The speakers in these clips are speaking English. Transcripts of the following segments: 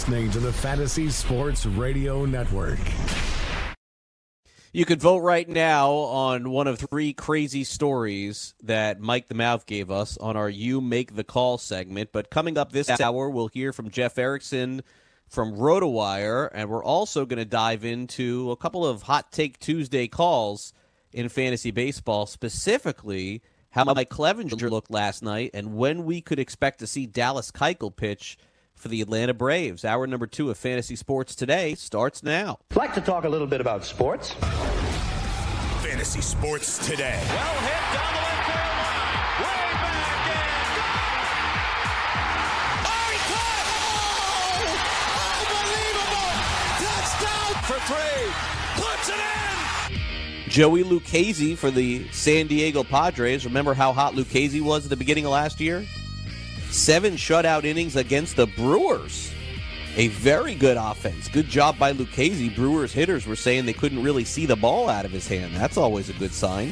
Listening to the Fantasy Sports Radio Network. You could vote right now on one of three crazy stories that Mike the Mouth gave us on our You Make the Call segment. But coming up this hour, we'll hear from Jeff Erickson from RotoWire, and we're also going to dive into a couple of Hot Take Tuesday calls in fantasy baseball, specifically how Mike Clevinger looked last night and when we could expect to see Dallas Keuchel pitch – for the Atlanta Braves. Hour number two of Fantasy Sports Today starts now. I'd like to talk a little bit about sports. Fantasy Sports Today. Well hit down the left field. Way back in. Oh, he caught! Oh, unbelievable! Touchdown for three. Puts it in. Joey Lucchesi for the San Diego Padres. Remember how hot Lucchesi was at the beginning of last year? Seven shutout innings against the Brewers. A very good offense. Good job by Lucchesi. Brewers hitters were saying they couldn't really see the ball out of his hand. That's always a good sign.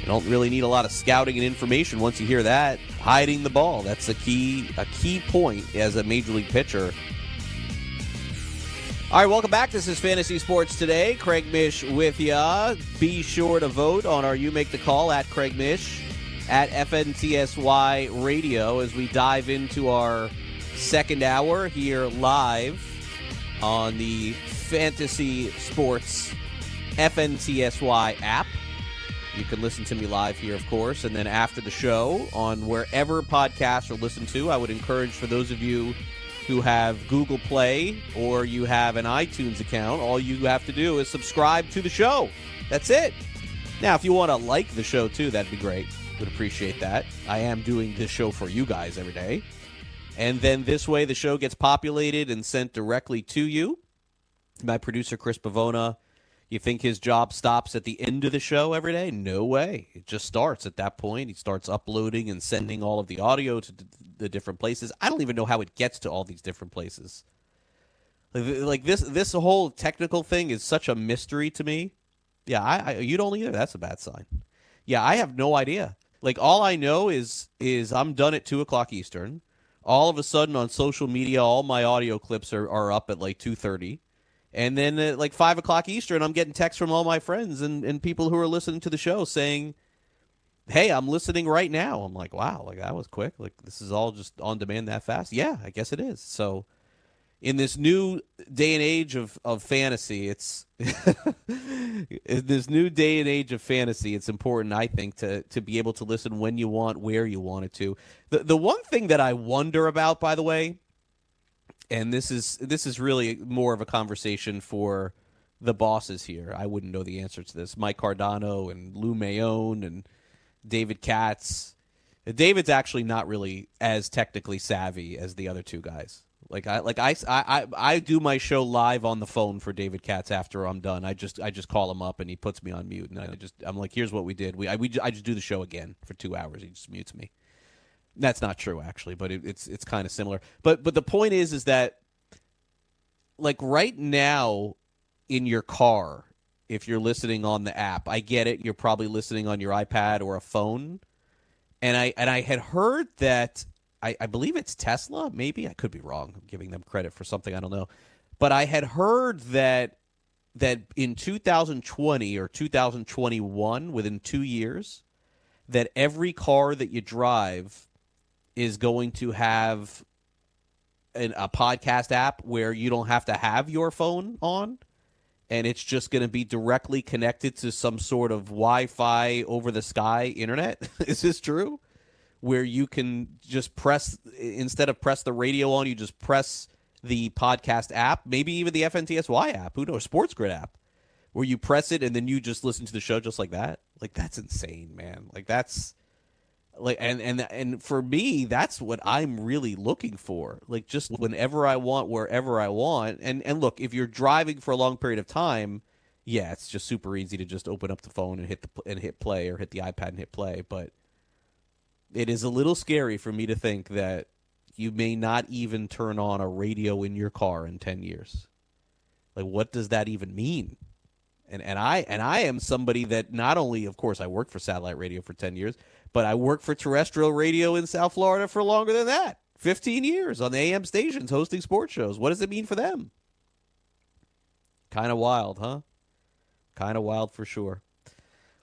You don't really need a lot of scouting and information once you hear that. Hiding the ball. That's a key a key point as a major league pitcher. All right, welcome back. This is Fantasy Sports Today. Craig Mish with ya. Be sure to vote on our You Make the Call at Craig Mish at FNTSY Radio as we dive into our second hour here live on the Fantasy Sports FNTSY app. You can listen to me live here, of course, and then after the show on wherever podcasts are listened to. I would encourage for those of you who have Google Play or you have an iTunes account, all you have to do is subscribe to the show. That's it. Now, if you want to like the show too, that'd be great. Would appreciate that. I am doing this show for you guys every day. And then this way, the show gets populated and sent directly to you. My producer, Chris Pavona, you think his job stops at the end of the show every day? No way. It just starts at that point. He starts uploading and sending all of the audio to the different places. I don't even know how it gets to all these different places. Like this, this whole technical thing is such a mystery to me. Yeah, I, I you don't either. That's a bad sign. Yeah, I have no idea. Like all I know is is I'm done at two o'clock Eastern. All of a sudden on social media, all my audio clips are, are up at like two thirty, and then at like five o'clock Eastern, I'm getting texts from all my friends and, and people who are listening to the show saying, "Hey, I'm listening right now." I'm like, "Wow, like that was quick. Like this is all just on demand that fast." Yeah, I guess it is. So in this new day and age of, of fantasy, it's this new day and age of fantasy, it's important, I think, to to be able to listen when you want, where you want it to. The the one thing that I wonder about, by the way, and this is this is really more of a conversation for the bosses here. I wouldn't know the answer to this. Mike Cardano and Lou Mayone and David Katz. David's actually not really as technically savvy as the other two guys. Like I like I, I I do my show live on the phone for David Katz after I'm done. I just I just call him up and he puts me on mute and I just I'm like here's what we did. We I we I just do the show again for 2 hours. He just mutes me. That's not true actually, but it, it's it's kind of similar. But but the point is is that like right now in your car if you're listening on the app. I get it. You're probably listening on your iPad or a phone. And I and I had heard that I, I believe it's Tesla. Maybe I could be wrong. I'm giving them credit for something I don't know, but I had heard that that in 2020 or 2021, within two years, that every car that you drive is going to have an, a podcast app where you don't have to have your phone on and it's just going to be directly connected to some sort of Wi-Fi over the sky internet. Is this true? Where you can just press instead of press the radio on, you just press the podcast app, maybe even the FNTSY app, who knows, Sports Grid app, where you press it and then you just listen to the show just like that. Like that's insane, man. Like that's Like and and and for me, that's what I'm really looking for. Like just whenever I want, wherever I want. And and look, if you're driving for a long period of time, yeah, it's just super easy to just open up the phone and hit the and hit play or hit the iPad and hit play. But it is a little scary for me to think that you may not even turn on a radio in your car in 10 years. Like what does that even mean? And and I and I am somebody that not only of course I worked for satellite radio for 10 years, but I worked for terrestrial radio in South Florida for longer than that. 15 years on the AM stations hosting sports shows. What does it mean for them? Kind of wild, huh? Kind of wild for sure.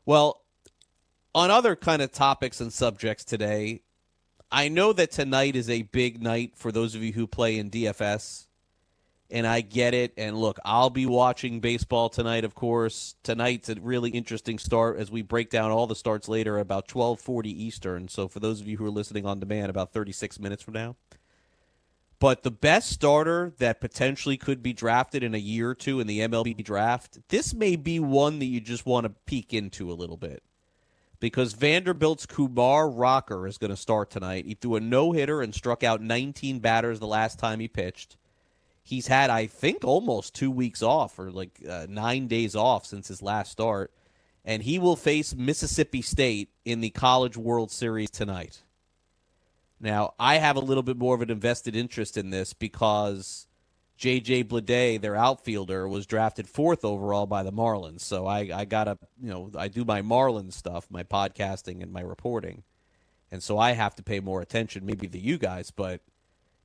Well, on other kind of topics and subjects today, I know that tonight is a big night for those of you who play in DFS, and I get it. And look, I'll be watching baseball tonight, of course. Tonight's a really interesting start as we break down all the starts later about 12:40 Eastern. So for those of you who are listening on demand, about 36 minutes from now. But the best starter that potentially could be drafted in a year or two in the MLB draft, this may be one that you just want to peek into a little bit because Vanderbilt's Kumar Rocker is going to start tonight. He threw a no hitter and struck out 19 batters the last time he pitched. He's had, I think, almost two weeks off or like uh, nine days off since his last start. And he will face Mississippi State in the College World Series tonight. Now, I have a little bit more of an invested interest in this because J.J. Bleday, their outfielder, was drafted fourth overall by the Marlins. So I, I got to, you know, I do my Marlins stuff, my podcasting and my reporting. And so I have to pay more attention, maybe to you guys, but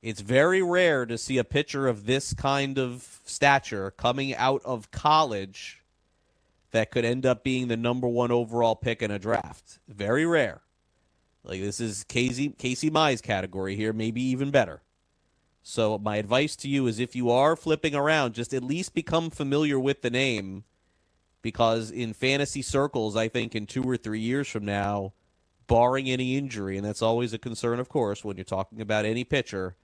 it's very rare to see a pitcher of this kind of stature coming out of college that could end up being the number one overall pick in a draft. Very rare. Like this is Casey Casey Mize category here, maybe even better. So my advice to you is if you are flipping around, just at least become familiar with the name because in fantasy circles, I think in 2 or 3 years from now, barring any injury, and that's always a concern of course when you're talking about any pitcher,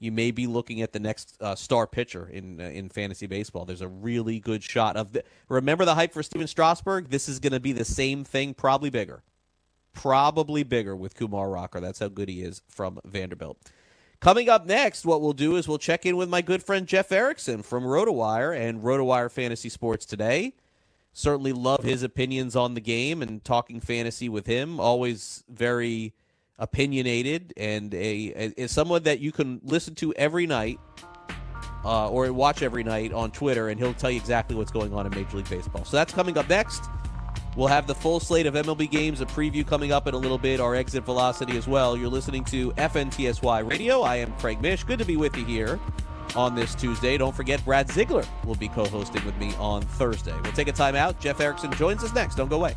you may be looking at the next uh, star pitcher in uh, in fantasy baseball. There's a really good shot of the, Remember the hype for Stephen Strasburg? This is going to be the same thing, probably bigger. Probably bigger with Kumar Rocker. That's how good he is from Vanderbilt. Coming up next, what we'll do is we'll check in with my good friend Jeff Erickson from RotoWire and RotoWire Fantasy Sports today. Certainly love his opinions on the game and talking fantasy with him. Always very opinionated and a, a someone that you can listen to every night uh, or watch every night on Twitter, and he'll tell you exactly what's going on in Major League Baseball. So that's coming up next. We'll have the full slate of MLB games, a preview coming up in a little bit, our exit velocity as well. You're listening to FNTSY Radio. I am Craig Mish. Good to be with you here on this Tuesday. Don't forget, Brad Ziegler will be co hosting with me on Thursday. We'll take a time out. Jeff Erickson joins us next. Don't go away.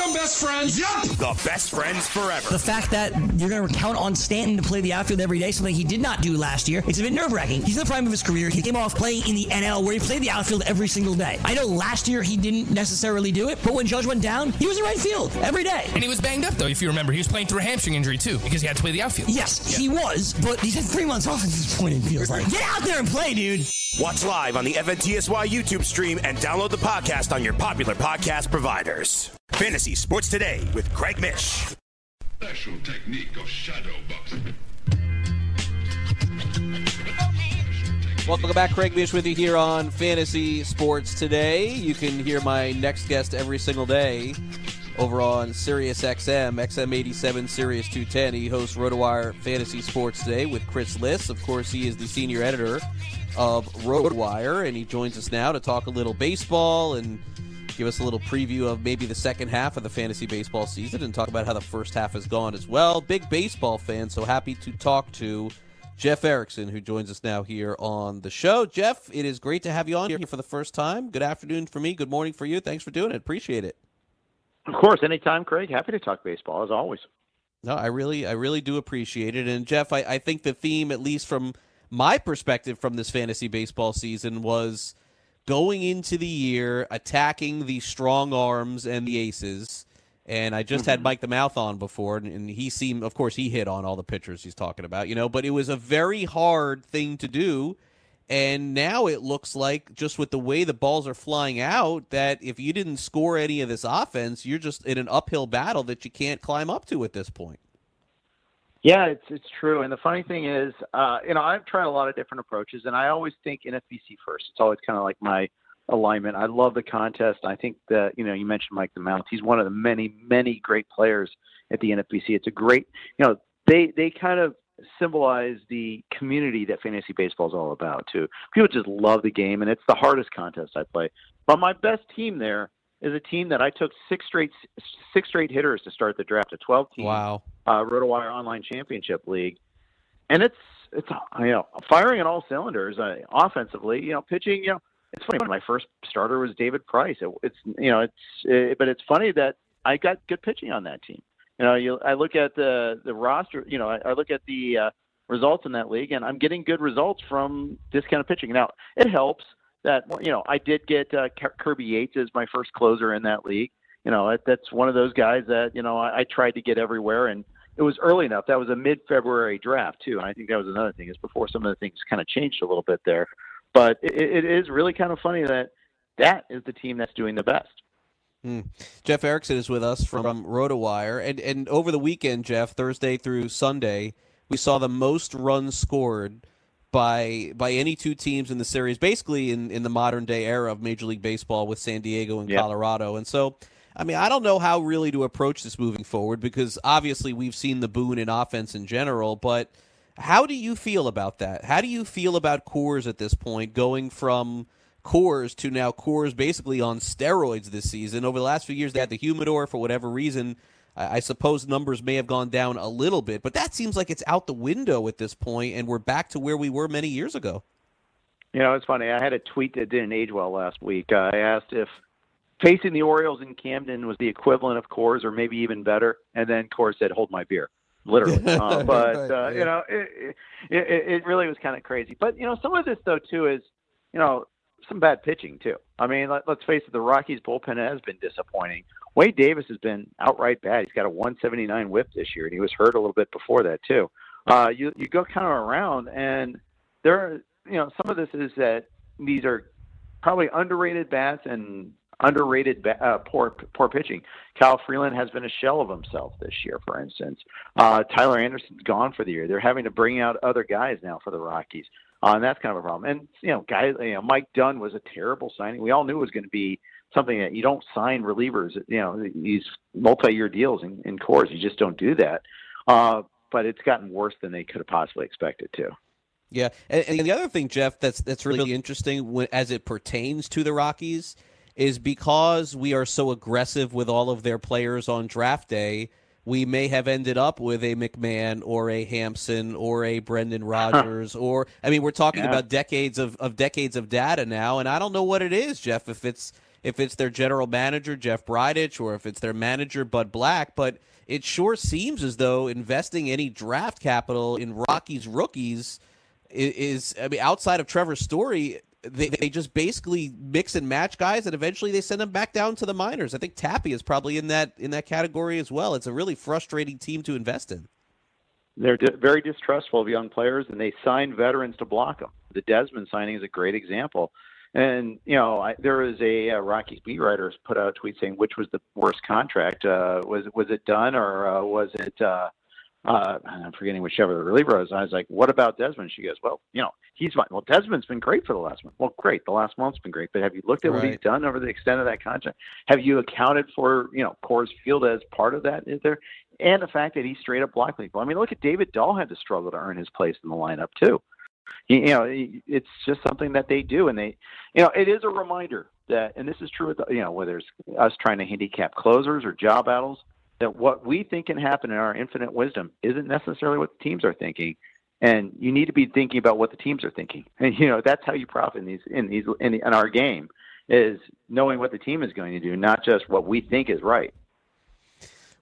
Did become best friends? Yep. The best friends forever. The fact that you're going to count on Stanton to play the outfield every day, something he did not do last year, it's a bit nerve wracking. He's in the prime of his career. He came off playing in the NL where he played the outfield every single day. I know last year he didn't necessarily do it, but when Judge went down, he was in right field every day. And he was banged up, though, if you remember. He was playing through a hamstring injury, too, because he had to play the outfield. Yes, he was, but he's had three months off at this point, it feels like. Get out there and play, dude. Watch live on the FNTSY YouTube stream and download the podcast on your popular podcast providers. Fantasy Sports Today with Craig Mish. Special technique of shadow boxing. Welcome back, Craig Mish with you here on Fantasy Sports Today. You can hear my next guest every single day over on Sirius XM, XM87, Sirius 210. He hosts RotoWire Fantasy Sports Today with Chris Liss. Of course, he is the senior editor of RotoWire, and he joins us now to talk a little baseball and give us a little preview of maybe the second half of the fantasy baseball season and talk about how the first half has gone as well. Big baseball fan, so happy to talk to Jeff Erickson, who joins us now here on the show. Jeff, it is great to have you on here for the first time. Good afternoon for me. Good morning for you. Thanks for doing it. Appreciate it. Of course, anytime, Craig. Happy to talk baseball as always. No, I really, I really do appreciate it. And Jeff, I, I think the theme, at least from my perspective from this fantasy baseball season, was going into the year attacking the strong arms and the aces. And I just had mm-hmm. Mike the Mouth on before, and, and he seemed, of course, he hit on all the pitchers he's talking about, you know. But it was a very hard thing to do. And now it looks like, just with the way the balls are flying out, that if you didn't score any of this offense, you're just in an uphill battle that you can't climb up to at this point. Yeah, it's it's true. And the funny thing is, uh, you know, I've tried a lot of different approaches, and I always think NFBC first. It's always kind of like my alignment. I love the contest. I think that you know, you mentioned Mike the Mouth. He's one of the many many great players at the NFBC. It's a great, you know, they they kind of symbolize the community that fantasy baseball is all about too. People just love the game, and it's the hardest contest I play. But my best team there is a team that I took six straight six straight hitters to start the draft, a 12 team Wow. uh, RotoWire Online Championship League, and it's it's you know firing on all cylinders uh, offensively. You know, pitching. You know, it's funny. My first starter was David Price. It, it's you know it's uh, but it's funny that I got good pitching on that team. You know, you I look at the the roster. You know, I, I look at the uh, results in that league, and I'm getting good results from discounted pitching. Now it helps that you know I did get uh, Kirby Yates as my first closer in that league. You know, that's one of those guys that you know I, I tried to get everywhere, and it was early enough. That was a mid-February draft too, and I think that was another thing is before some of the things kind of changed a little bit there. But it, it is really kind of funny that that is the team that's doing the best. Hmm. Jeff Erickson is with us from RotoWire, and and over the weekend, Jeff, Thursday through Sunday, we saw the most runs scored by by any two teams in the series, basically in, in the modern day era of Major League Baseball with San Diego and Yeah. Colorado. And so, I mean, I don't know how really to approach this moving forward because obviously we've seen the boon in offense in general, but how do you feel about that? How do you feel about Coors at this point, going from Coors to now Coors basically on steroids this season? Over the last few years, they had the humidor for whatever reason. I I suppose numbers may have gone down a little bit, but that seems like it's out the window at this point, and we're back to where we were many years ago. You know, it's funny. I had a tweet that didn't age well last week. Uh, I asked if facing the Orioles in Camden was the equivalent of Coors, or maybe even better, and then Coors said, "Hold my beer." Literally, uh, but uh, you know, it, it, it it really was kind of crazy. But you know, some of this though too is, you know, some bad pitching too. I mean, let, let's face it, the Rockies bullpen has been disappointing. Wade Davis has been outright bad. He's got a 179 WHIP this year, and he was hurt a little bit before that too. Uh, you you go kind of around, and there, are, you know, some of this is that these are probably underrated bats and underrated uh, poor poor pitching. Kyle Freeland has been a shell of himself this year, for instance. Uh, Tyler Anderson's gone for the year. They're having to bring out other guys now for the Rockies, uh, and that's kind of a problem. And you know, guys, you know, Mike Dunn was a terrible signing. We all knew it was going to be something that you don't sign relievers. You know, these multi-year deals in, in Coors, you just don't do that. Uh, but it's gotten worse than they could have possibly expected to. Yeah, and, and, the other thing, Jeff, that's that's really interesting when, as it pertains to the Rockies is because we are so aggressive with all of their players on draft day. We may have ended up with a McMahon or a Hampson or a Brendan Rodgers or I mean we're talking yeah. about decades of, of decades of data now and I don't know what it is, Jeff, if it's if it's their general manager Jeff Bridich or if it's their manager Bud Black, but it sure seems as though investing any draft capital in Rockies rookies is, is I mean outside of Trevor Story they, they just basically mix and match guys and eventually they send them back down to the minors. I think Tapia is probably in that in that category as well. It's a really frustrating team to invest in. They're very distrustful of young players and they sign veterans to block them. The Desmond signing is a great example. And you know, I, there was a, a Rockies beat writer put out a tweet saying which was the worst contract. Uh, was was it Dunn or uh, was it uh, uh, I'm forgetting whichever the reliever was. I was like, "What about Desmond?" She goes, "Well, you know, he's fine. Well, Desmond's been great for the last month. Well, great, the last month's been great. But have you looked at right. what he's done over the extent of that contract? Have you accounted for you know Coors Field as part of that? Is there and the fact that he straight up blocked people? I mean, look at David Dahl had to struggle to earn his place in the lineup too. You, you know, it's just something that they do, and they, you know, it is a reminder that, and this is true with you know whether it's us trying to handicap closers or job battles that what we think can happen in our infinite wisdom isn't necessarily what the teams are thinking. And you need to be thinking about what the teams are thinking. And you know that's how you profit in these in these in, in our game is knowing what the team is going to do not just what we think is right.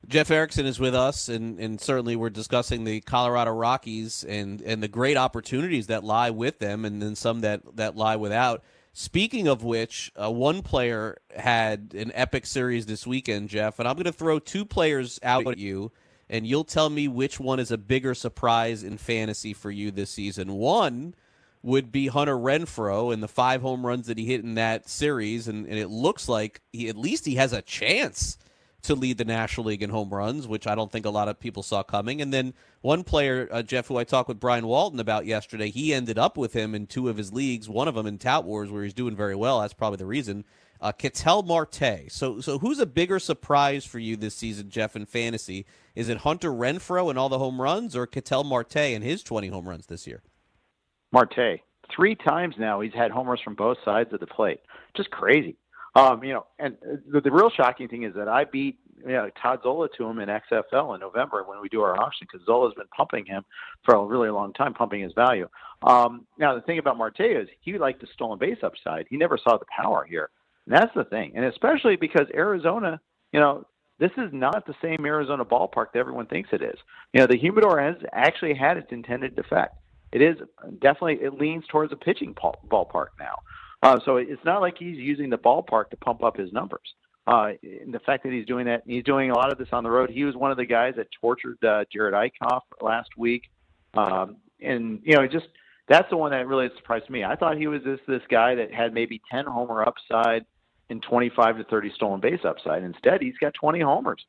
Jeff Erickson is with us, and, and certainly we're discussing the Colorado Rockies and, and the great opportunities that lie with them, and then some that, that lie without. Speaking of which, uh, one player had an epic series this weekend, Jeff, and I'm going to throw two players out at you, and you'll tell me which one is a bigger surprise in fantasy for you this season. One would be Hunter Renfroe and the five home runs that he hit in that series, and, and it looks like he at least he has a chance to lead the National League in home runs, which I don't think a lot of people saw coming. And then one player, uh, Jeff, who I talked with Brian Walton about yesterday, he ended up with him in two of his leagues. One of them in Tout Wars, where he's doing very well. That's probably the reason. Uh, Ketel Marte. So, so who's a bigger surprise for you this season, Jeff, in fantasy? Is it Hunter Renfroe and all the home runs, or Ketel Marte and his 20 home runs this year? Marte. Three times now he's had homers from both sides of the plate. Just crazy. Um, you know, and the, the real shocking thing is that I beat you know, Todd Zola to him in XFL in November when we do our auction because Zola's been pumping him for a really long time, pumping his value. Um, now the thing about Marte is he liked the stolen base upside. He never saw the power here. And that's the thing, and especially because Arizona, you know, this is not the same Arizona ballpark that everyone thinks it is. You know, the humidor has actually had its intended effect. It is definitely it leans towards a pitching ballpark now. Uh, so it's not like he's using the ballpark to pump up his numbers. Uh, and the fact that he's doing that, he's doing a lot of this on the road. He was one of the guys that tortured uh, Jerad Eickhoff last week, um, and you know, just that's the one that really surprised me. I thought he was this this guy that had maybe ten homer upside and twenty five to thirty stolen base upside. Instead, he's got twenty homers.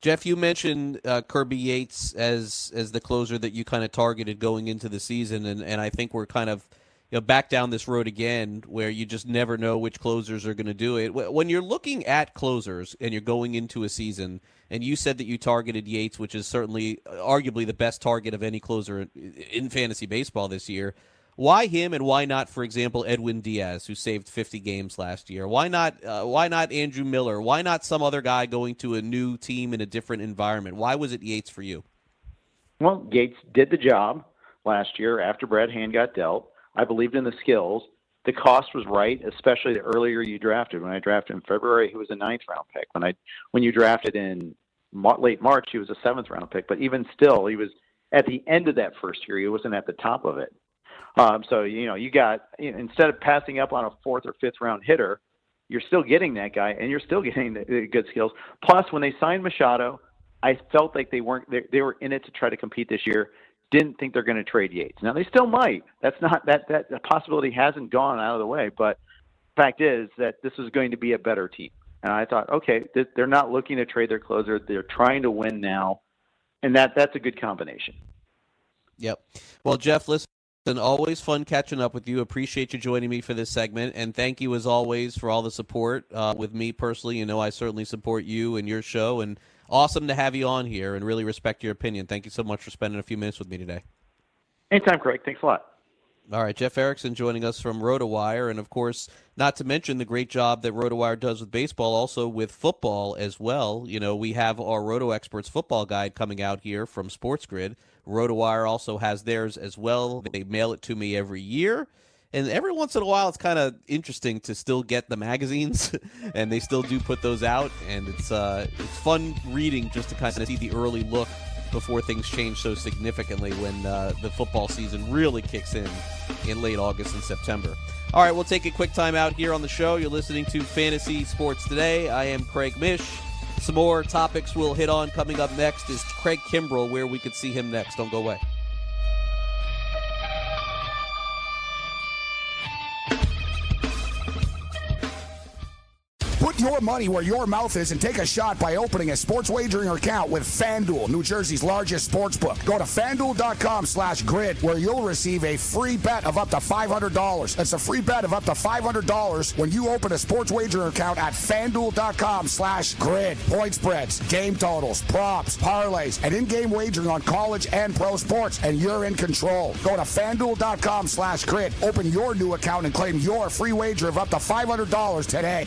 Jeff, you mentioned uh, Kirby Yates as as the closer that you kind of targeted going into the season, and, and I think we're kind of you know back down this road again where you just never know which closers are going to do it. When you're looking at closers and you're going into a season, and you said that you targeted Yates, which is certainly uh, arguably the best target of any closer in fantasy baseball this year. Why him and why not, for example, Edwin Diaz, who saved 50 games last year? Why not? Uh, why not Andrew Miller? Why not some other guy going to a new team in a different environment? Why was it Yates for you? Well, Yates did the job last year after Brad Hand got dealt. I believed in the skills. The cost was right, especially the earlier you drafted. When I drafted in February, he was a ninth round pick. When I when you drafted in late March, he was a seventh round pick. But even still, he was at the end of that first year. He wasn't at the top of it. Um, so you know, you got you know, instead of passing up on a fourth or fifth round hitter, you're still getting that guy, and you're still getting the, the good skills. Plus, when they signed Machado, I felt like they weren't they, they were in it to try to compete this year didn't think they're going to trade Yates. Now they still might. That's not that that the possibility hasn't gone out of the way. But fact is that this is going to be a better team. And I thought, okay, they're not looking to trade their closer. They're trying to win now, and that that's a good combination. Yep. Well, Jeff, listen. Always fun catching up with you. Appreciate you joining me for this segment, and thank you as always for all the support uh, with me personally. You know, I certainly support you and your show, and awesome to have you on here. And really respect your opinion. Thank you so much for spending a few minutes with me today. Anytime, Craig. Thanks a lot. All right, Jeff Erickson joining us from RotoWire, and of course, not to mention the great job that RotoWire does with baseball, also with football as well. You know, we have our Roto Experts football guide coming out here from Sports Grid. RotoWire also has theirs as well. They mail it to me every year. And every once in a while, it's kind of interesting to still get the magazines, and they still do put those out. And it's uh, it's fun reading just to kind of see the early look before things change so significantly when uh, the football season really kicks in in late August and September. All right, we'll take a quick time out here on the show. You're listening to Fantasy Sports Today. I am Craig Mish. Some more topics we'll hit on coming up next is Craig Kimbrel, where we could see him next. Don't go away. Put your money where your mouth is and take a shot by opening a sports wagering account with FanDuel, New Jersey's largest sports book. Go to fanduel.com slash grid where you'll receive a free bet of up to $500. That's a free bet of up to $500 when you open a sports wagering account at fanduel.com slash grid. Point spreads, game totals, props, parlays, and in-game wagering on college and pro sports, and you're in control. Go to fanduel.com slash grid. Open your new account and claim your free wager of up to $500 today.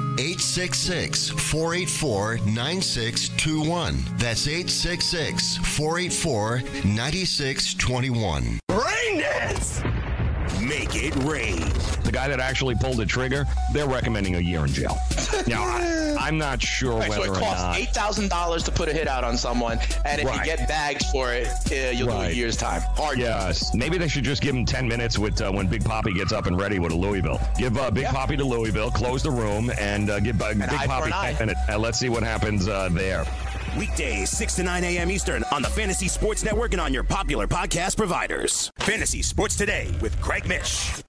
866 484 9621. That's 866 484 9621. Rain dance! Make it rain. The guy that actually pulled the trigger, they're recommending a year in jail. Now, I, am not sure right, whether so it costs eight thousand dollars to put a hit out on someone, and if Right. you get bags for it, uh, you'll do a year's time. Hard. Yes, maybe they should just give him 10 minutes with uh, when Big Poppy gets up and ready with a Louisville. Give uh, Big Poppy to Louisville, close the room, and uh, give uh, Big Poppy. 10 minutes. And let's see what happens uh, there. Weekdays, 6 to 9 a.m. Eastern on the Fantasy Sports Network and on your popular podcast providers. Fantasy Sports Today with Craig Mish.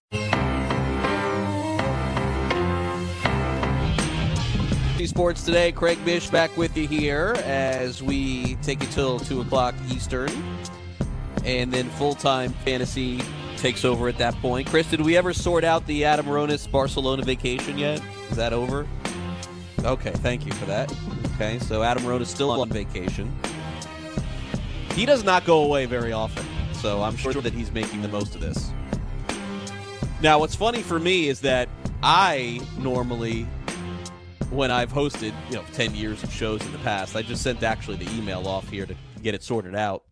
Fantasy Sports today. Craig Mish back with you here as we take it till two o'clock Eastern, and then full time fantasy takes over at that point. Chris, did we ever sort out the Adam Ronis Barcelona vacation yet? Is that over? Okay, thank you for that. Okay, so Adam Ronis still on vacation. He does not go away very often, so I'm sure that he's making the most of this. Now, what's funny for me is that I normally, when I've hosted, you know, 10 years of shows in the past, I just sent actually the email off here to get it sorted out.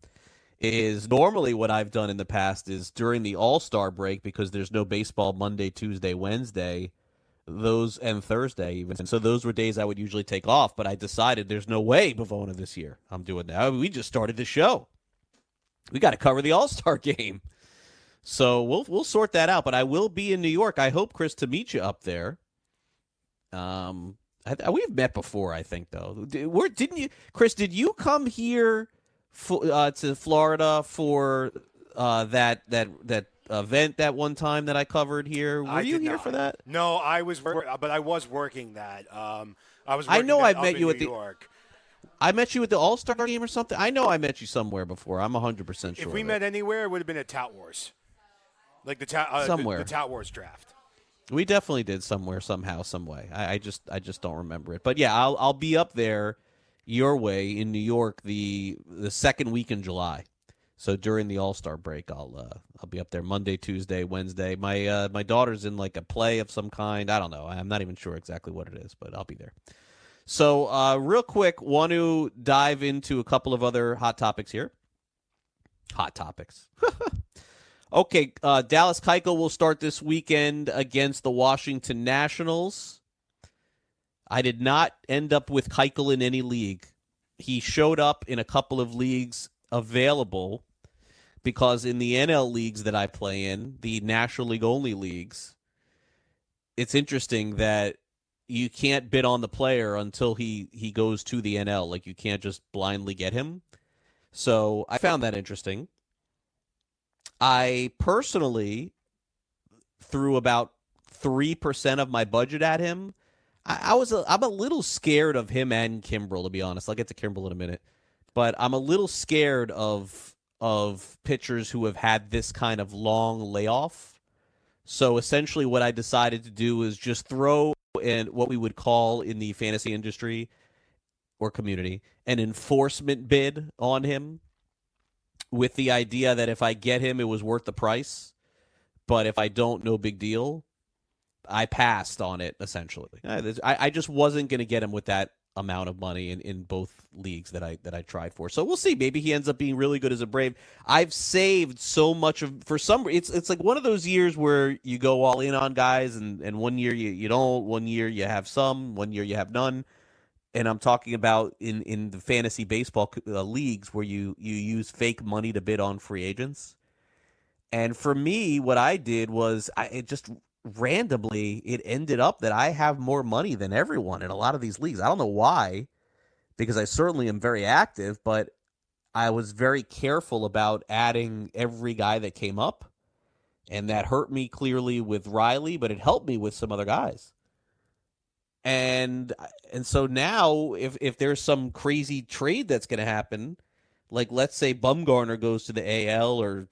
Is normally what I've done in the past is during the All Star break because there's no baseball Monday, Tuesday, Wednesday, those and Thursday even. And so those were days I would usually take off, but I decided there's no way Bavona this year. I'm doing that. We just started the show. We got to cover the All Star game. So we'll we'll sort that out. But I will be in New York. I hope Chris to meet you up there. Um, I, we've met before, I think though. Where didn't you, Chris? Did you come here for, uh, to Florida for uh, that that that event that one time that I covered here? Were I you here not. for that? No, I was, wor- but I was working that. Um, I was. I know I've met you New at the. York. I met you at the All Star game or something. I know I met you somewhere before. I'm 100 percent sure. If we met anywhere, it would have been at Tout Wars, like the Tout uh, the- Somewhere. the, Tout Wars draft. We definitely did somewhere, somehow, some way. I, I just, I just don't remember it. But yeah, I'll, I'll be up there your way in New York the the second week in July. So during the All Star break, I'll, uh, I'll be up there Monday, Tuesday, Wednesday. My, uh, my daughter's in like a play of some kind. I don't know. I'm not even sure exactly what it is, but I'll be there. So, uh, real quick, want to dive into a couple of other hot topics here. Hot topics. Okay, uh, Dallas Keuchel will start this weekend against the Washington Nationals. I did not end up with Keuchel in any league. He showed up in a couple of leagues available because in the NL leagues that I play in, the National League only leagues, it's interesting that you can't bid on the player until he he goes to the NL. Like you can't just blindly get him. So I found that interesting. I personally threw about three percent of my budget at him. I, I was a, I'm a little scared of him and Kimbrel to be honest. I'll get to Kimbrel in a minute, but I'm a little scared of of pitchers who have had this kind of long layoff. So essentially, what I decided to do is just throw in what we would call in the fantasy industry or community an enforcement bid on him with the idea that if I get him, it was worth the price. But if I don't, no big deal. I passed on it essentially. I, I just wasn't going to get him with that amount of money in, in both leagues that I that I tried for. So we'll see. Maybe he ends up being really good as a Brave. I've saved so much of for some. It's it's like one of those years where you go all in on guys, and and one year you you don't. One year you have some. One year you have none and I'm talking about in in the fantasy baseball uh, leagues where you you use fake money to bid on free agents. And for me, what I did was I just randomly it ended up that I have more money than everyone in a lot of these leagues. I don't know why, because I certainly am very active, but I was very careful about adding every guy that came up, and that hurt me clearly with Riley, but it helped me with some other guys and uh, and so now if if there's some crazy trade that's going to happen like let's say Bumgarner goes to the AL or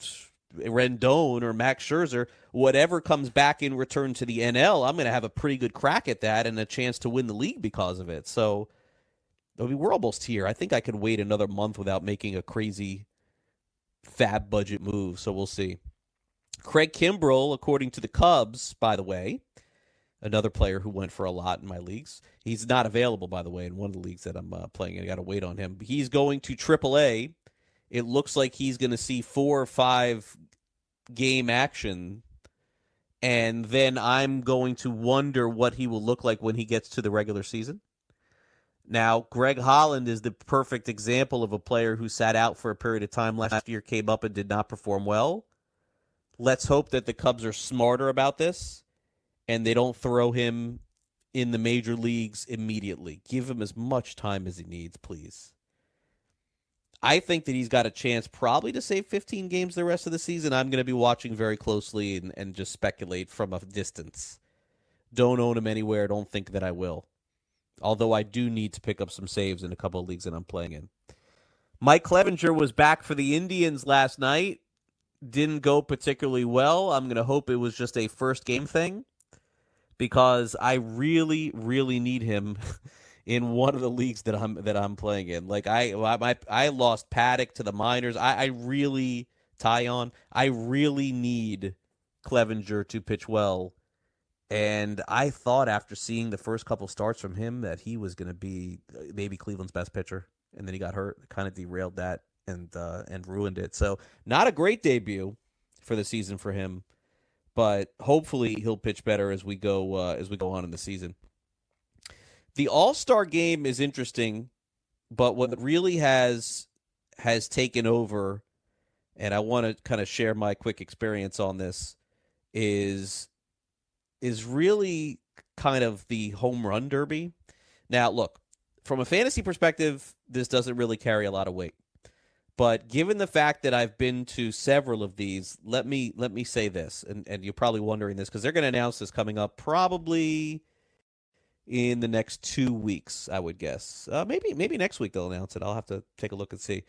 Rendon or Max Scherzer whatever comes back in return to the NL I'm going to have a pretty good crack at that and a chance to win the league because of it so I mean, we're almost here I think I could wait another month without making a crazy FAAB budget move so we'll see Craig Kimbrel according to the Cubs by the way another player who went for a lot in my leagues. He's not available, by the way, in one of the leagues that I'm uh, playing. I got to wait on him. He's going to AAA. It looks like he's going to see four or five game action, and then I'm going to wonder what he will look like when he gets to the regular season. Now, Greg Holland is the perfect example of a player who sat out for a period of time last year, came up and did not perform well. Let's hope that the Cubs are smarter about this and they don't throw him in the major leagues immediately. Give him as much time as he needs, please. I think that he's got a chance probably to save 15 games the rest of the season. I'm going to be watching very closely and, and just speculate from a distance. Don't own him anywhere. Don't think that I will. Although I do need to pick up some saves in a couple of leagues that I'm playing in. Mike Clevinger was back for the Indians last night. Didn't go particularly well. I'm going to hope it was just a first game thing because I really, really need him in one of the leagues that I'm that I'm playing in. Like I, I, I lost Paddock to the minors. I, I really tie on. I really need Clevinger to pitch well And I thought after seeing the first couple starts from him that he was going to be uh, maybe Cleveland's best pitcher, and then he got hurt, kind of derailed that and uh, and ruined it. So not a great debut for the season for him, but hopefully he'll pitch better as we go uh, as we go on in the season. The All Star game is interesting, but what really has has taken over, and I want to kind of share my quick experience on this, is is really kind of the home run derby. Now, look, from a fantasy perspective, this doesn't really carry a lot of weight. But given the fact that I've been to several of these, let me let me say this, and, and you're probably wondering this because they're going to announce this coming up probably in the next two weeks, I would guess. Uh, maybe maybe next week they'll announce it. I'll have to take a look and see.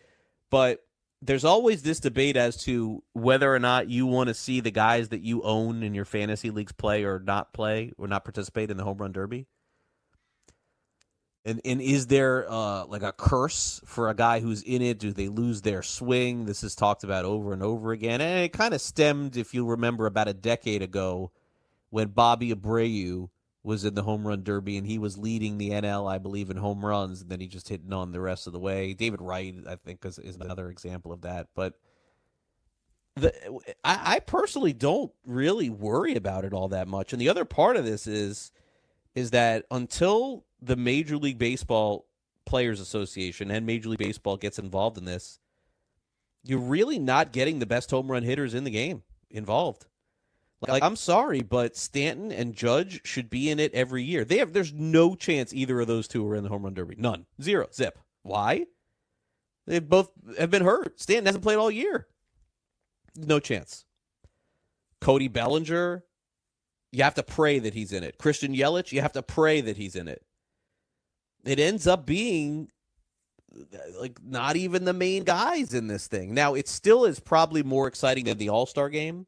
But there's always this debate as to whether or not you want to see the guys that you own in your fantasy leagues play or not play or not participate in the home run derby. And and is there uh, like a curse for a guy who's in it? Do they lose their swing? This is talked about over and over again, and it kind of stemmed, if you remember, about a decade ago when Bobby Abreu was in the home run derby and he was leading the NL, I believe, in home runs, and then he just hit none the rest of the way. David Wright, I think, is, is another example of that. But the I, I personally don't really worry about it all that much. And the other part of this is is that until the Major League Baseball Players Association and Major League Baseball gets involved in this, you're really not getting the best home run hitters in the game involved. Like, I'm sorry, but Stanton and Judge should be in it every year. They have there's no chance either of those two are in the home run derby. None. Zero. Zip. Why? They both have been hurt. Stanton hasn't played all year. No chance. Cody Bellinger, you have to pray that he's in it. Christian Yelich, you have to pray that he's in it. It ends up being like not even the main guys in this thing. Now, it still is probably more exciting than the All Star game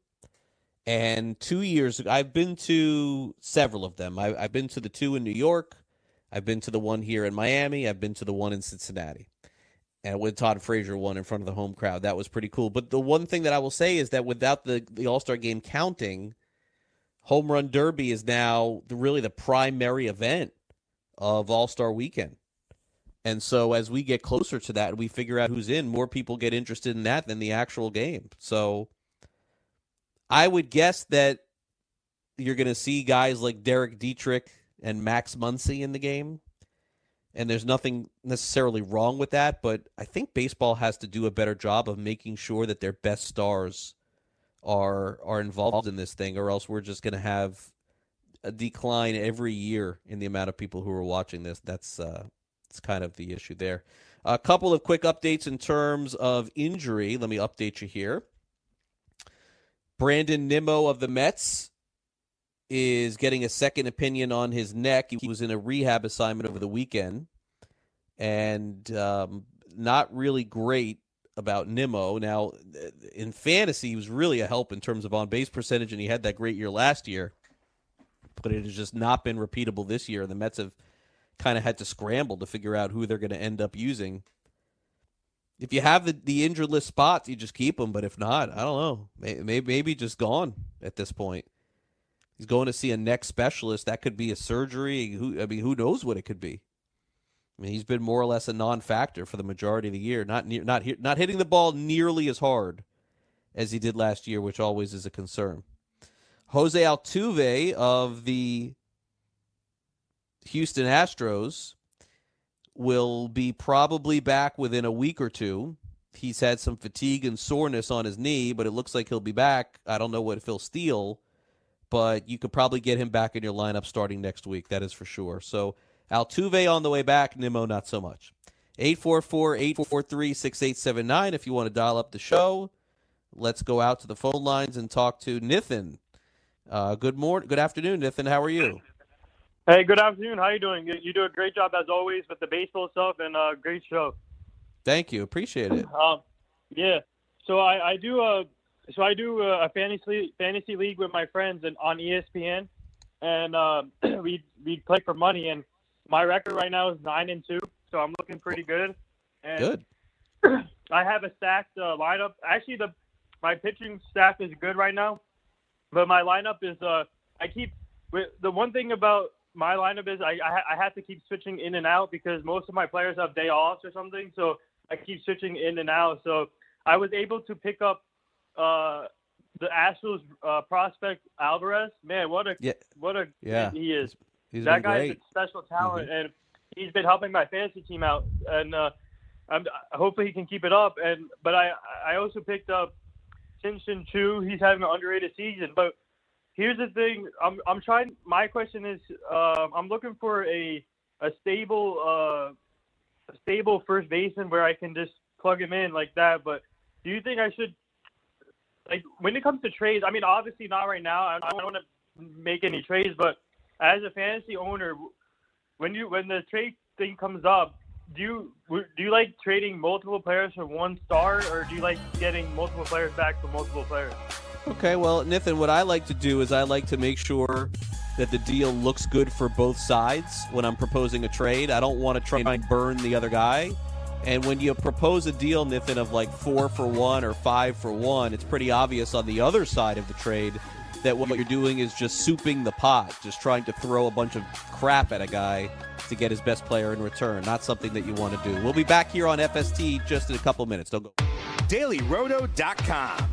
and two years ago, I've been to several of them. I, have been to the two in New York. I've been to the one here in Miami. I've been to the one in Cincinnati. And when Todd Frazier won in front of the home crowd, that was pretty cool. But the one thing that I will say is that without the, the All Star game counting, Home Run Derby is now the, really the primary event of All Star weekend. And so as we get closer to that, we figure out who's in, more people get interested in that than the actual game. So I would guess that you're going to see guys like Derek Dietrich and Max Muncy in the game. And there's nothing necessarily wrong with that, but I think baseball has to do a better job of making sure that their best stars are are involved in this thing, or else we're just going to have a decline every year in the amount of people who are watching this. That's uh, that's kind of the issue there. A couple of quick updates in terms of injury. Let me update you here. Brandon Nimmo of the Mets is getting a second opinion on his neck. He was in a rehab assignment over the weekend and um, not really great about Nimmo. Now, in fantasy, he was really a help in terms of on base percentage, and he had that great year last year. But it has just not been repeatable this year. The Mets have kind of had to scramble to figure out who they're going to end up using if you have the, the injured list spots, you just keep him. But if not, I don't know. Maybe, maybe just gone at this point. He's going to see a neck specialist. That could be a surgery. Who I mean, who knows what it could be? I mean, he's been more or less a non-factor for the majority of the year. Not near, not not hitting the ball nearly as hard as he did last year, which always is a concern. Jose Altuve of the Houston Astros will be probably back within a week or two. He's had some fatigue and soreness on his knee, but it looks like he'll be back. I don't know what Phil Steele, but you could probably get him back in your lineup starting next week. That is for sure. So Altuve on the way back, Nimmo not so much. 844-843-6879 if you want to dial up the show. Let's go out to the phone lines and talk to Nithin. Uh, good morning, good afternoon, Nithin. How are you? Hey, good afternoon. How you doing? You do a great job as always with the baseball stuff, and uh, great show. Thank you. Appreciate it. Um, yeah. So I, I do a so I do a fantasy fantasy league with my friends and on ESPN, and uh, we we play for money. And my record right now is nine and two, so I'm looking pretty good. And good. I have a stacked uh, lineup. Actually, the my pitching staff is good right now, but my lineup is uh I keep with, the one thing about my lineup is I, I I have to keep switching in and out because most of my players have day offs or something. So I keep switching in and out. So I was able to pick up uh, the Astros uh, prospect Alvarez. Man, what a Yeah. what a Yeah. he is. He's that been guy great. is a special talent, and he's been helping my fantasy team out. And uh, I'm, hopefully he can keep it up. And but I I also picked up Shin Chu. He's having an underrated season. But here's the thing. I'm I'm trying. My question is, uh, I'm looking for a a stable uh, a stable first baseman where I can just plug him in like that. But do you think I should like when it comes to trades? I mean, obviously not right now. I don't want to make any trades, but as a fantasy owner, when you when the trade thing comes up, do you do you like trading multiple players for one star, or do you like getting multiple players back for multiple players? Okay, well, Nathan, what I like to do is I like to make sure that the deal looks good for both sides when I'm proposing a trade. I don't want to try and burn the other guy. And when you propose a deal, Nathan, of like four for one or five for one, it's pretty obvious on the other side of the trade that what you're doing is just souping the pot, just trying to throw a bunch of crap at a guy to get his best player in return. Not something that you want to do. We'll be back here on FST just in a couple minutes. Don't go. DailyRoto.com.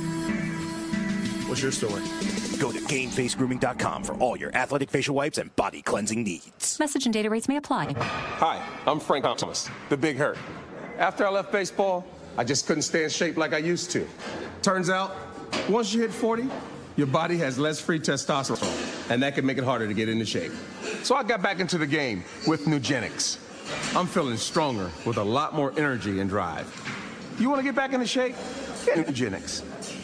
What's your story? Go to GameFaceGrooming.com for all your athletic facial wipes and body cleansing needs. Message and data rates may apply. Hi, I'm Frank Thomas, the Big Hurt. After I left baseball, I just couldn't stay in shape like I used to. Turns out, once you hit 40, your body has less free testosterone, and that can make it harder to get into shape. So I got back into the game with Nugenix. I'm feeling stronger with a lot more energy and drive. You want to get back into shape? Get Nugenix.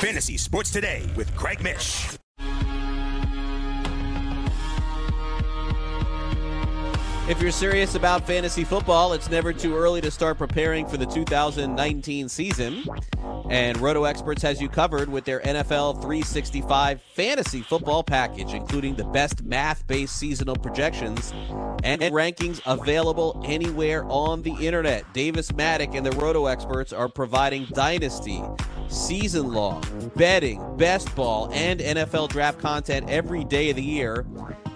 Fantasy Sports Today with Craig Mish. If you're serious about fantasy football, it's never too early to start preparing for the 2019 season. And Roto Experts has you covered with their NFL 365 fantasy football package, including the best math based seasonal projections and rankings available anywhere on the internet. Davis Mattek and the Roto Experts are providing dynasty, season long, betting, best ball, and NFL draft content every day of the year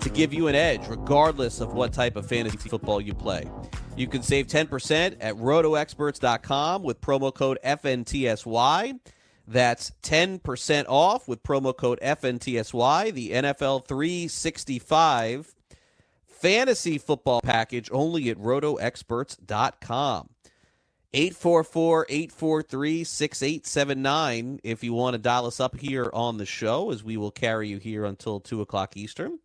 to give you an edge regardless of what type of fantasy football you play. You can save 10% at rotoexperts.com with promo code FNTSY. That's 10% off with promo code FNTSY. The NFL 365 fantasy football package only at rotoexperts.com. 844-843-6879 if you want to dial us up here on the show as we will carry you here until 2 o'clock Eastern.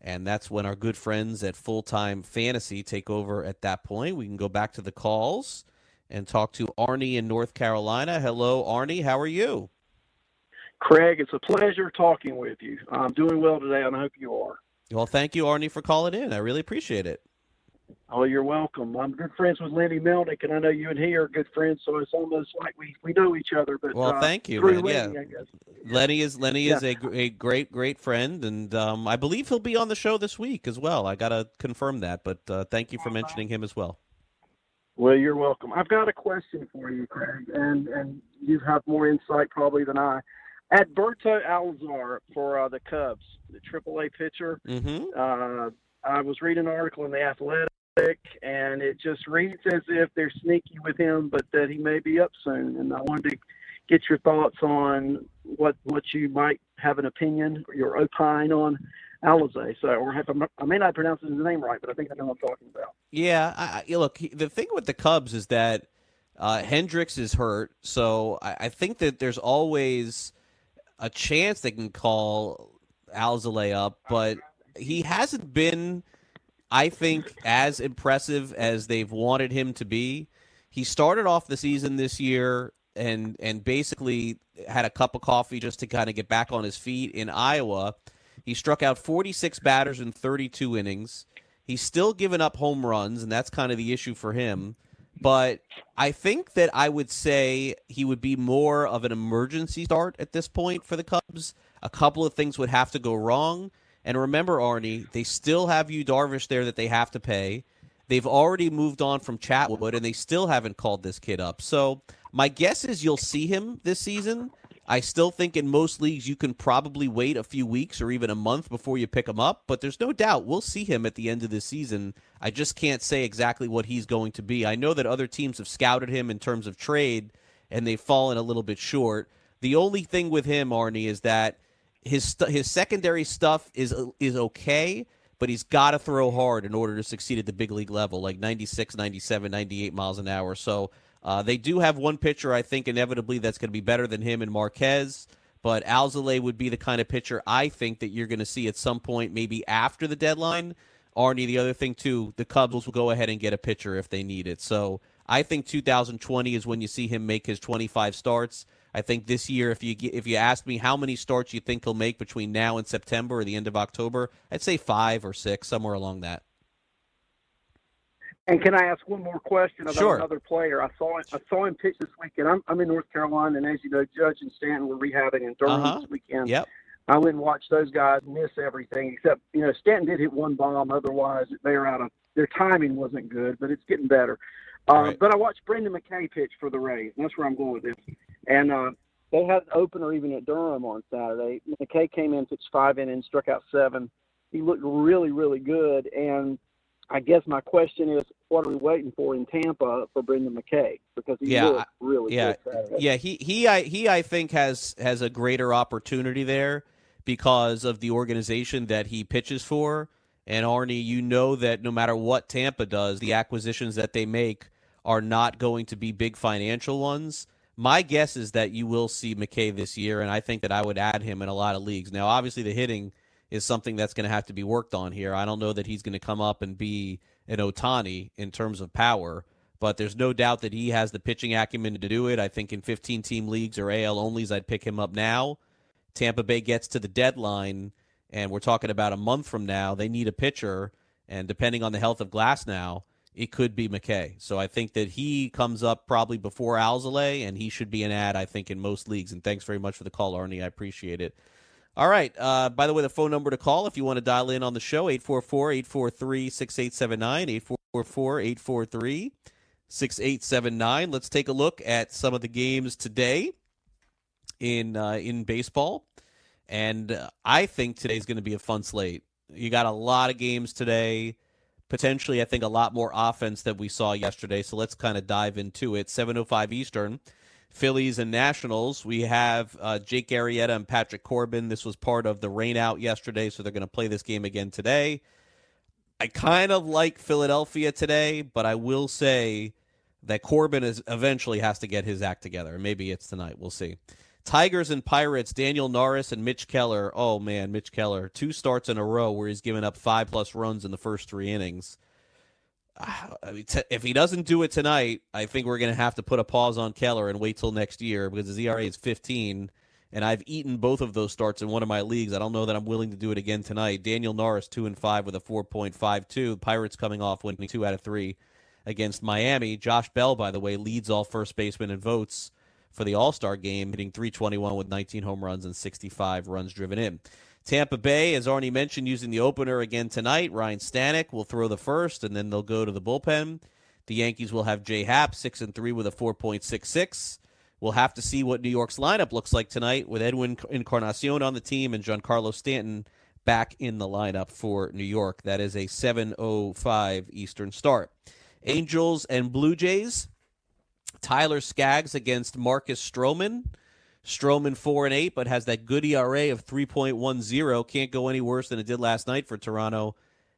And that's when our good friends at Full Time Fantasy take over at that point. We can go back to the calls and talk to Arnie in North Carolina. Hello, Arnie. How are you? Craig, it's a pleasure talking with you. I'm doing well today, and I hope you are. Well, thank you, Arnie, for calling in. I really appreciate it. Oh, you're welcome. I'm good friends with Lenny Melnick, and I know you and he are good friends, so it's almost like we, we know each other. But well, uh, thank you, man. Lenny, yeah. I guess. Lenny is Lenny is a, a great great friend, and um, I believe he'll be on the show this week as well. I gotta confirm that, but uh, thank you for mentioning him as well. Well, you're welcome. I've got a question for you, Craig, and and you have more insight probably than I. Adberto Alzar for uh, the Cubs, the AAA pitcher. Mm-hmm. Uh, I was reading an article in the Athletic, and it just reads as if they're sneaky with him, but that he may be up soon. And I wanted to get your thoughts on what what you might have an opinion or your opine on Alizé. So, or have, I may not pronounce his name right, but I think I know what I'm talking about. Yeah, I, I, look, the thing with the Cubs is that uh, Hendricks is hurt, so I, I think that there's always a chance they can call Alzolay up, but he hasn't been, I think, as impressive as they've wanted him to be. He started off the season this year and and basically had a cup of coffee just to kind of get back on his feet in Iowa. He struck out 46 batters in 32 innings. He's still giving up home runs, and that's kind of the issue for him. But I think that I would say he would be more of an emergency start at this point for the Cubs. A couple of things would have to go wrong. And remember, Arnie, they still have Yu Darvish there that they have to pay. They've already moved on from Chatwood, and they still haven't called this kid up. So my guess is you'll see him this season. I still think in most leagues you can probably wait a few weeks or even a month before you pick him up, but there's no doubt we'll see him at the end of this season. I just can't say exactly what he's going to be. I know that other teams have scouted him in terms of trade and they've fallen a little bit short. The only thing with him, Arnie, is that his st- his secondary stuff is is okay, but he's got to throw hard in order to succeed at the big league level, like 96, 97, 98 miles an hour. So uh, they do have one pitcher, I think, inevitably that's going to be better than him and Marquez. But Alzolay would be the kind of pitcher I think that you're going to see at some point, maybe after the deadline. Arnie, the other thing too, the Cubs will go ahead and get a pitcher if they need it. So I think 2020 is when you see him make his 25 starts. I think this year, if you if you ask me how many starts you think he'll make between now and September or the end of October, I'd say five or six, somewhere along that. And can I ask one more question about Sure. another player? I saw I saw him pitch this weekend. I'm I'm in North Carolina, and as you know, Judge and Stanton were rehabbing in Durham Uh-huh. this weekend. Yep. I went and watched those guys miss everything except you know Stanton did hit one bomb. Otherwise, they were out of their timing wasn't good, but it's getting better. Uh, Right. But I watched Brendan McKay pitch for the Rays, and that's where I'm going with this. And uh, they had an opener even at Durham on Saturday. McKay came in, pitched five innings, struck out seven. He looked really, really good. And I guess my question is, what are we waiting for in Tampa for Brendan McKay? Because he Yeah, looked really yeah, good Saturday. yeah. He he I he I think has has a greater opportunity there because of the organization that he pitches for. And Arnie, you know that no matter what Tampa does, the acquisitions that they make are not going to be big financial ones. My guess is that you will see McKay this year, and I think that I would add him in a lot of leagues. Now, obviously, the hitting is something that's going to have to be worked on here. I don't know that he's going to come up and be an Ohtani in terms of power, but there's no doubt that he has the pitching acumen to do it. I think in 15 team leagues or AL onlys, I'd pick him up now. Tampa Bay gets to the deadline, and we're talking about a month from now. They need a pitcher, and depending on the health of Glasnow, it could be McKay. So I think that he comes up probably before Alzolay, and he should be an ad, I think, in most leagues. And thanks very much for the call, Arnie. I appreciate it. All right. Uh, by the way, the phone number to call if you want to dial in on the show, 844-843-6879, 844-843-6879. Let's take a look at some of the games today in uh, in baseball. And uh, I think today's going to be a fun slate. You got a lot of games today. Potentially, I think a lot more offense than we saw yesterday. So let's kind of dive into it. 7:05 Eastern. Phillies and Nationals. We have uh, Jake Arrieta and Patrick Corbin. This was part of the rain out yesterday, so they're going to play this game again today. I kind of like Philadelphia today, but I will say that Corbin is eventually has to get his act together. Maybe it's tonight. We'll see. Tigers and Pirates, Daniel Norris and Mitch Keller. Oh man, Mitch Keller, two starts in a row where he's given up five plus runs in the first three innings. Ah, I mean, t- if he doesn't do it tonight, I think we're going to have to put a pause on Keller and wait till next year because his ERA is 15, and I've eaten both of those starts in one of my leagues. I don't know that I'm willing to do it again tonight. Daniel Norris two and five with a 4.52. Pirates coming off winning two out of three against Miami. Josh Bell, by the way, leads all first basemen in votes for the All Star game, hitting 321 with 19 home runs and 65 runs driven in. Tampa Bay, as already mentioned, using the opener again tonight. Ryan Stanek will throw the first, and then they'll go to the bullpen. The Yankees will have Jay Happ, six and three with a 4.66. We'll have to see what New York's lineup looks like tonight with Edwin Encarnacion on the team and Giancarlo Stanton back in the lineup for New York. That is a 7:05 Eastern start. Angels and Blue Jays. Tyler Skaggs against Marcus Stroman. Stroman four and eight, but has that good ERA of three point one zero. Can't go any worse than it did last night for Toronto,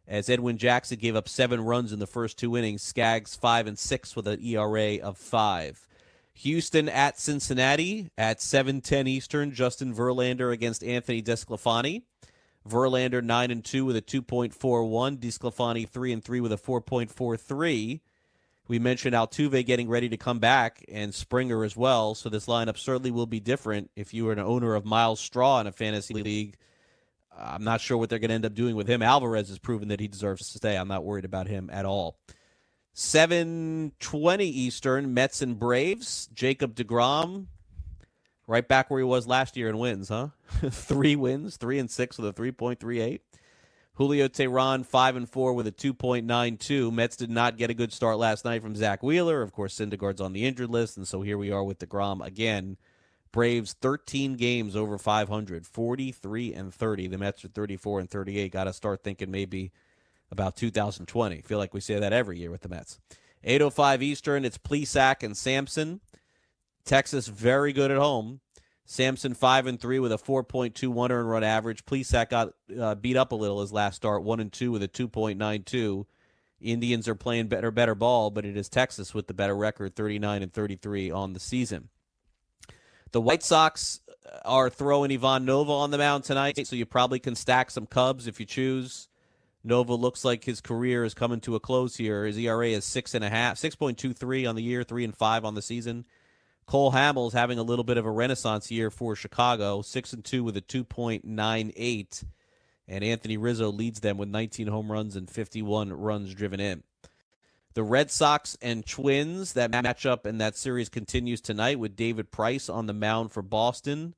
as Edwin Jackson gave up seven runs in the first two innings. Skaggs five and six with an ERA of five. Houston at Cincinnati at seven ten Eastern. Justin Verlander against Anthony DeSclafani. Verlander nine and two with a two point four one. DeSclafani three and three with a four point four three. We mentioned Altuve getting ready to come back and Springer as well. So this lineup certainly will be different if you are an owner of Myles Straw in a fantasy league. I'm not sure what they're going to end up doing with him. Alvarez has proven that he deserves to stay. I'm not worried about him at all. 720 Eastern, Mets and Braves. Jacob deGrom, right back where he was last year in wins, huh? three wins, three and six with a 3.38. Julio Teheran five and four with a 2.92. Mets did not get a good start last night from Zack Wheeler. Of course, Syndergaard's on the injured list, and so here we are with deGrom again. Braves 13 games over 500, 43 and 30. The Mets are 34 and 38. Got to start thinking maybe about 2020. Feel like we say that every year with the Mets. 8:05 Eastern. It's Plesac and Sampson. Texas very good at home. Sampson five and three with a 4.21 earned run average. Plesac got uh, beat up a little his last start, one and two with a 2.92. Indians are playing better, better ball, but it is Texas with the better record, 39 and 33 on the season. The White Sox are throwing Ivan Nova on the mound tonight, so you probably can stack some Cubs if you choose. Nova looks like his career is coming to a close here. His ERA is six and a half, six point two three on the year, three and five on the season. Cole Hamels having a little bit of a renaissance year for Chicago, six and two with a two point nine eight, and Anthony Rizzo leads them with 19 home runs and 51 runs driven in. The Red Sox and Twins, that matchup and that series continues tonight with David Price on the mound for Boston.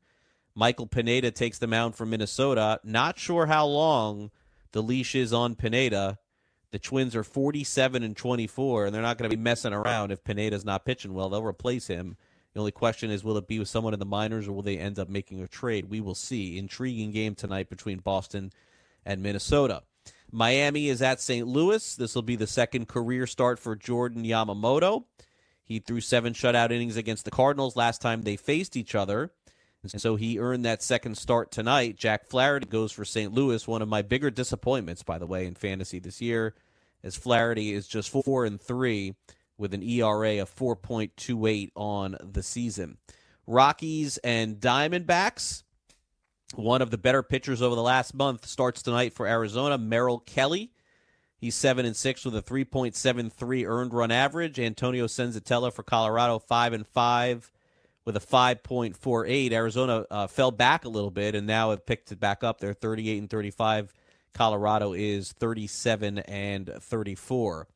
Michael Pineda takes the mound for Minnesota. Not sure how long the leash is on Pineda. The Twins are 47 and 24, and they're not going to be messing around if Pineda's not pitching well. They'll replace him. The only question is, will it be with someone in the minors or will they end up making a trade? We will see. Intriguing game tonight between Boston and Minnesota. Miami is at St. Louis. This will be the second career start for Jordan Yamamoto. He threw seven shutout innings against the Cardinals last time they faced each other. And so he earned that second start tonight. Jack Flaherty goes for St. Louis, one of my bigger disappointments, by the way, in fantasy this year, as Flaherty is just four and three with an ERA of 4.28 on the season. Rockies and Diamondbacks. One of the better pitchers over the last month starts tonight for Arizona, Merrill Kelly. He's 7 and 6 with a 3.73 earned run average. Antonio Senzatela for Colorado 5 and 5 with a 5.48. Arizona uh, fell back a little bit and now have picked it back up. They're 38 and 35. Colorado is 37 and 34.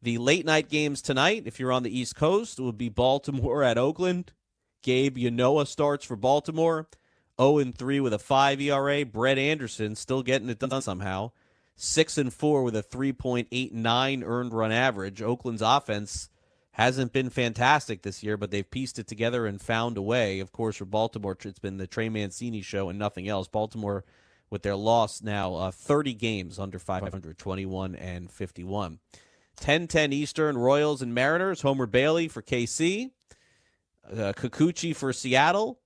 The late night games tonight, if you're on the East Coast, it would be Baltimore at Oakland. Gabe Ynoa starts for Baltimore. 0 and 3 with a 5 ERA. Brett Anderson still getting it done somehow. 6 and 4 with a 3.89 earned run average. Oakland's offense hasn't been fantastic this year, but they've pieced it together and found a way. Of course, for Baltimore, it's been the Trey Mancini show and nothing else. Baltimore with their loss now uh, 30 games under 500, 21 and 51. 10-10 Eastern Royals and Mariners. Homer Bailey for KC. Uh, Kikuchi for Seattle.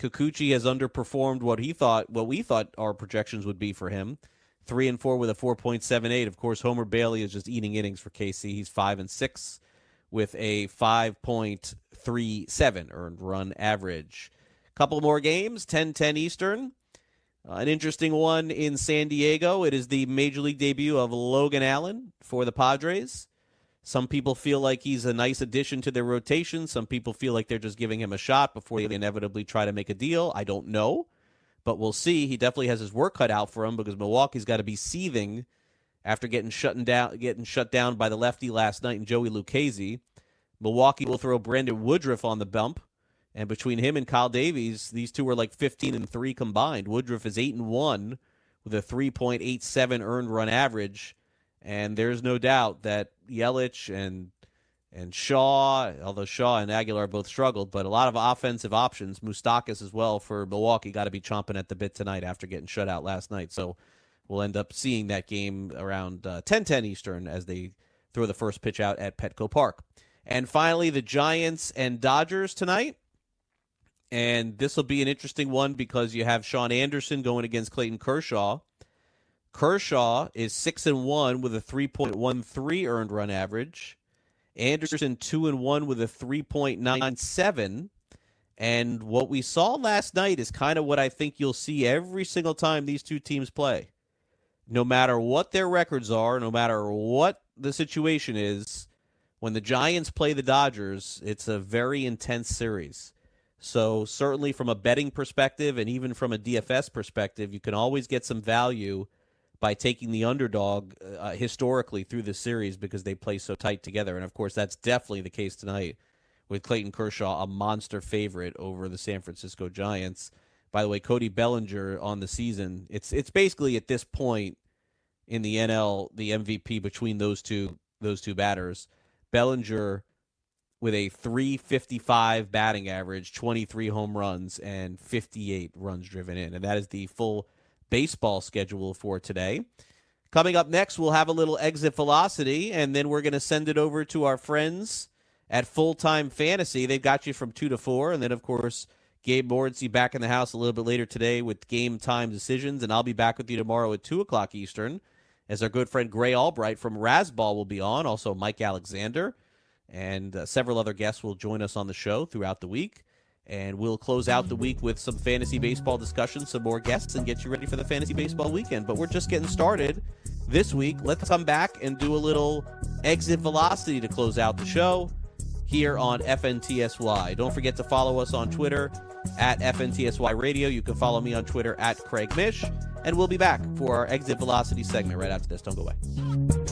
Kikuchi has underperformed what he thought, what we thought our projections would be for him. Three and four with a 4.78. Of course, Homer Bailey is just eating innings for KC. He's five and six with a 5.37 earned run average. Couple more games, 10-10 Eastern. Uh, an interesting one in San Diego. It is the major league debut of Logan Allen for the Padres. Some people feel like he's a nice addition to their rotation. Some people feel like they're just giving him a shot before they inevitably try to make a deal. I don't know, but we'll see. He definitely has his work cut out for him because Milwaukee's got to be seething after getting shut down, getting shut down by the lefty last night and Joey Lucchesi. Milwaukee will throw Brandon Woodruff on the bump. And between him and Kyle Davies, these two are like 15 and 3 combined. Woodruff is 8 and 1 with a 3.87 earned run average. And there's no doubt that Yelich and and Shaw, although Shaw and Aguilar both struggled, but a lot of offensive options. Moustakas as well for Milwaukee got to be chomping at the bit tonight after getting shut out last night. So we'll end up seeing that game around uh, 10-10 Eastern as they throw the first pitch out at Petco Park. And finally, the Giants and Dodgers tonight. And this will be an interesting one because you have Shaun Anderson going against Clayton Kershaw. Kershaw is six and one with a three point one three earned run average. Anderson two and one with a three point nine seven. And what we saw last night is kind of what I think you'll see every single time these two teams play. No matter what their records are, no matter what the situation is, when the Giants play the Dodgers, it's a very intense series. So, certainly from a betting perspective and even from a DFS perspective, you can always get some value by taking the underdog uh, historically through the series because they play so tight together. And of course, that's definitely the case tonight with Clayton Kershaw, a monster favorite over the San Francisco Giants. By the way, Cody Bellinger on the season, it's it's basically at this point in the NL the MVP between those two those two batters. Bellinger with a 355 batting average, 23 home runs, and 58 runs driven in. And that is the full baseball schedule for today. Coming up next, we'll have a little exit velocity, and then we're going to send it over to our friends at Full Time Fantasy. They've got you from 2 to 4. And then, of course, Gabe Morency back in the house a little bit later today with game time decisions. And I'll be back with you tomorrow at 2 o'clock Eastern as our good friend Grey Albright from Razzball will be on. Also, Mike Alexander and uh, several other guests will join us on the show throughout the week. And we'll close out the week with some fantasy baseball discussion, some more guests, and get you ready for the fantasy baseball weekend. But we're just getting started this week. Let's come back and do a little exit velocity to close out the show here on FNTSY. Don't forget to follow us on Twitter at FNTSY Radio. You can follow me on Twitter at Craig Mish. And we'll be back for our exit velocity segment right after this. Don't go away.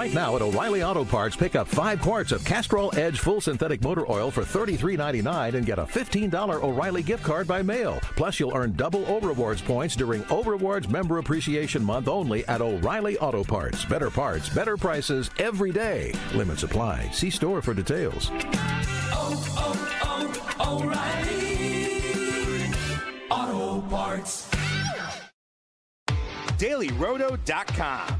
Right now at O'Reilly Auto Parts, pick up five quarts of Castrol Edge full synthetic motor oil for $33.99 and get a $15 O'Reilly gift card by mail. Plus, you'll earn double O Rewards points during O Rewards Member Appreciation Month only at O'Reilly Auto Parts. Better parts, better prices every day. Limit supply. See store for details. Oh, oh, oh, oh O'Reilly Auto Parts. DailyRoto.com.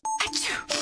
Actu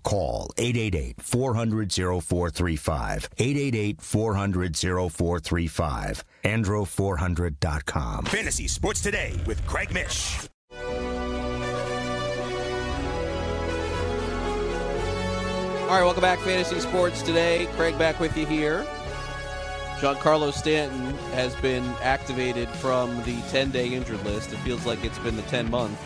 call 888 400 0435. 888 400 0435. Andro400.com. Fantasy Sports Today with Craig Mish. All right, welcome back, Fantasy Sports Today. Craig back with you here. Giancarlo Stanton has been activated from the 10-day injured list. It feels like it's been the 10 month,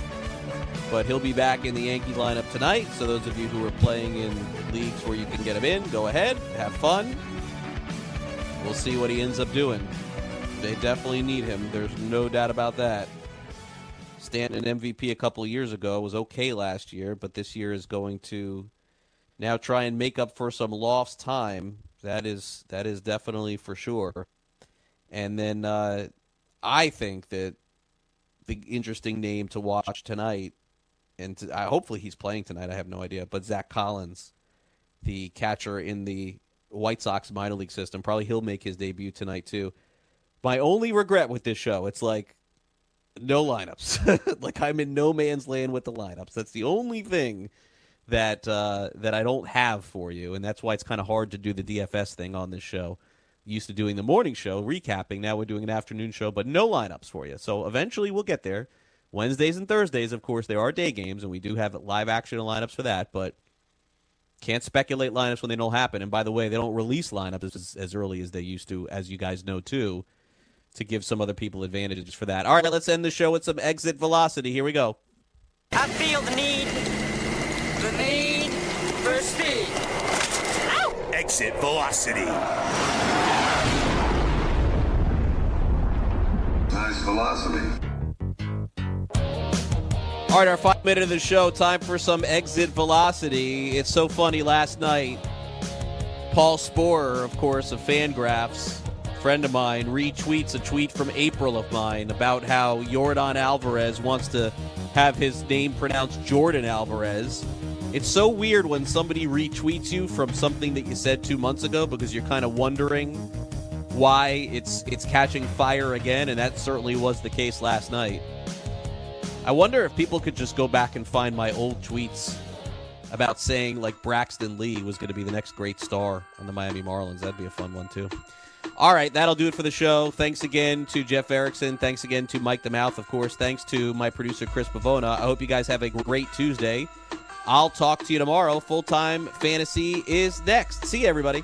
but he'll be back in the Yankee lineup tonight. So those of you who are playing in leagues where you can get him in, go ahead, have fun. We'll see what he ends up doing. They definitely need him. There's no doubt about that. Stanton an MVP a couple years ago was okay last year, but this year is going to now try and make up for some lost time. That is that is definitely for sure. And then uh, I think that the interesting name to watch tonight, and to, hopefully he's playing tonight. I have no idea, but Zack Collins, the catcher in the White Sox minor league system, probably he'll make his debut tonight too. My only regret with this show, it's like no lineups. like I'm in no man's land with the lineups. That's the only thing that uh, that I don't have for you, and that's why it's kind of hard to do the DFS thing on this show. Used to doing the morning show, recapping. Now we're doing an afternoon show, but no lineups for you. So eventually we'll get there. Wednesdays and Thursdays, of course, there are day games, and we do have live action lineups for that. But can't speculate lineups when they don't happen. And by the way, they don't release lineups as, as early as they used to, as you guys know too, to give some other people advantages for that. All right, let's end the show with some exit velocity. Here we go. I feel the need, the need for speed. Exit velocity. Nice velocity. All right, our final minute of the show. Time for some exit velocity. It's so funny. Last night, Paul Sporer, of course, of Fangraphs, friend of mine, retweets a tweet from April of mine about how Jordan Alvarez wants to have his name pronounced Jordan Alvarez. It's so weird when somebody retweets you from something that you said two months ago because you're kind of wondering why it's it's catching fire again, and that certainly was the case last night. I wonder if people could just go back and find my old tweets about saying like Braxton Lee was going to be the next great star on the Miami Marlins. That'd be a fun one too. All right, that'll do it for the show. Thanks again to Jeff Erickson. Thanks again to Mike the Mouth, of course. Thanks to my producer Chris Pavona. I hope you guys have a great Tuesday. I'll talk to you tomorrow. Full time fantasy is next. See you, everybody.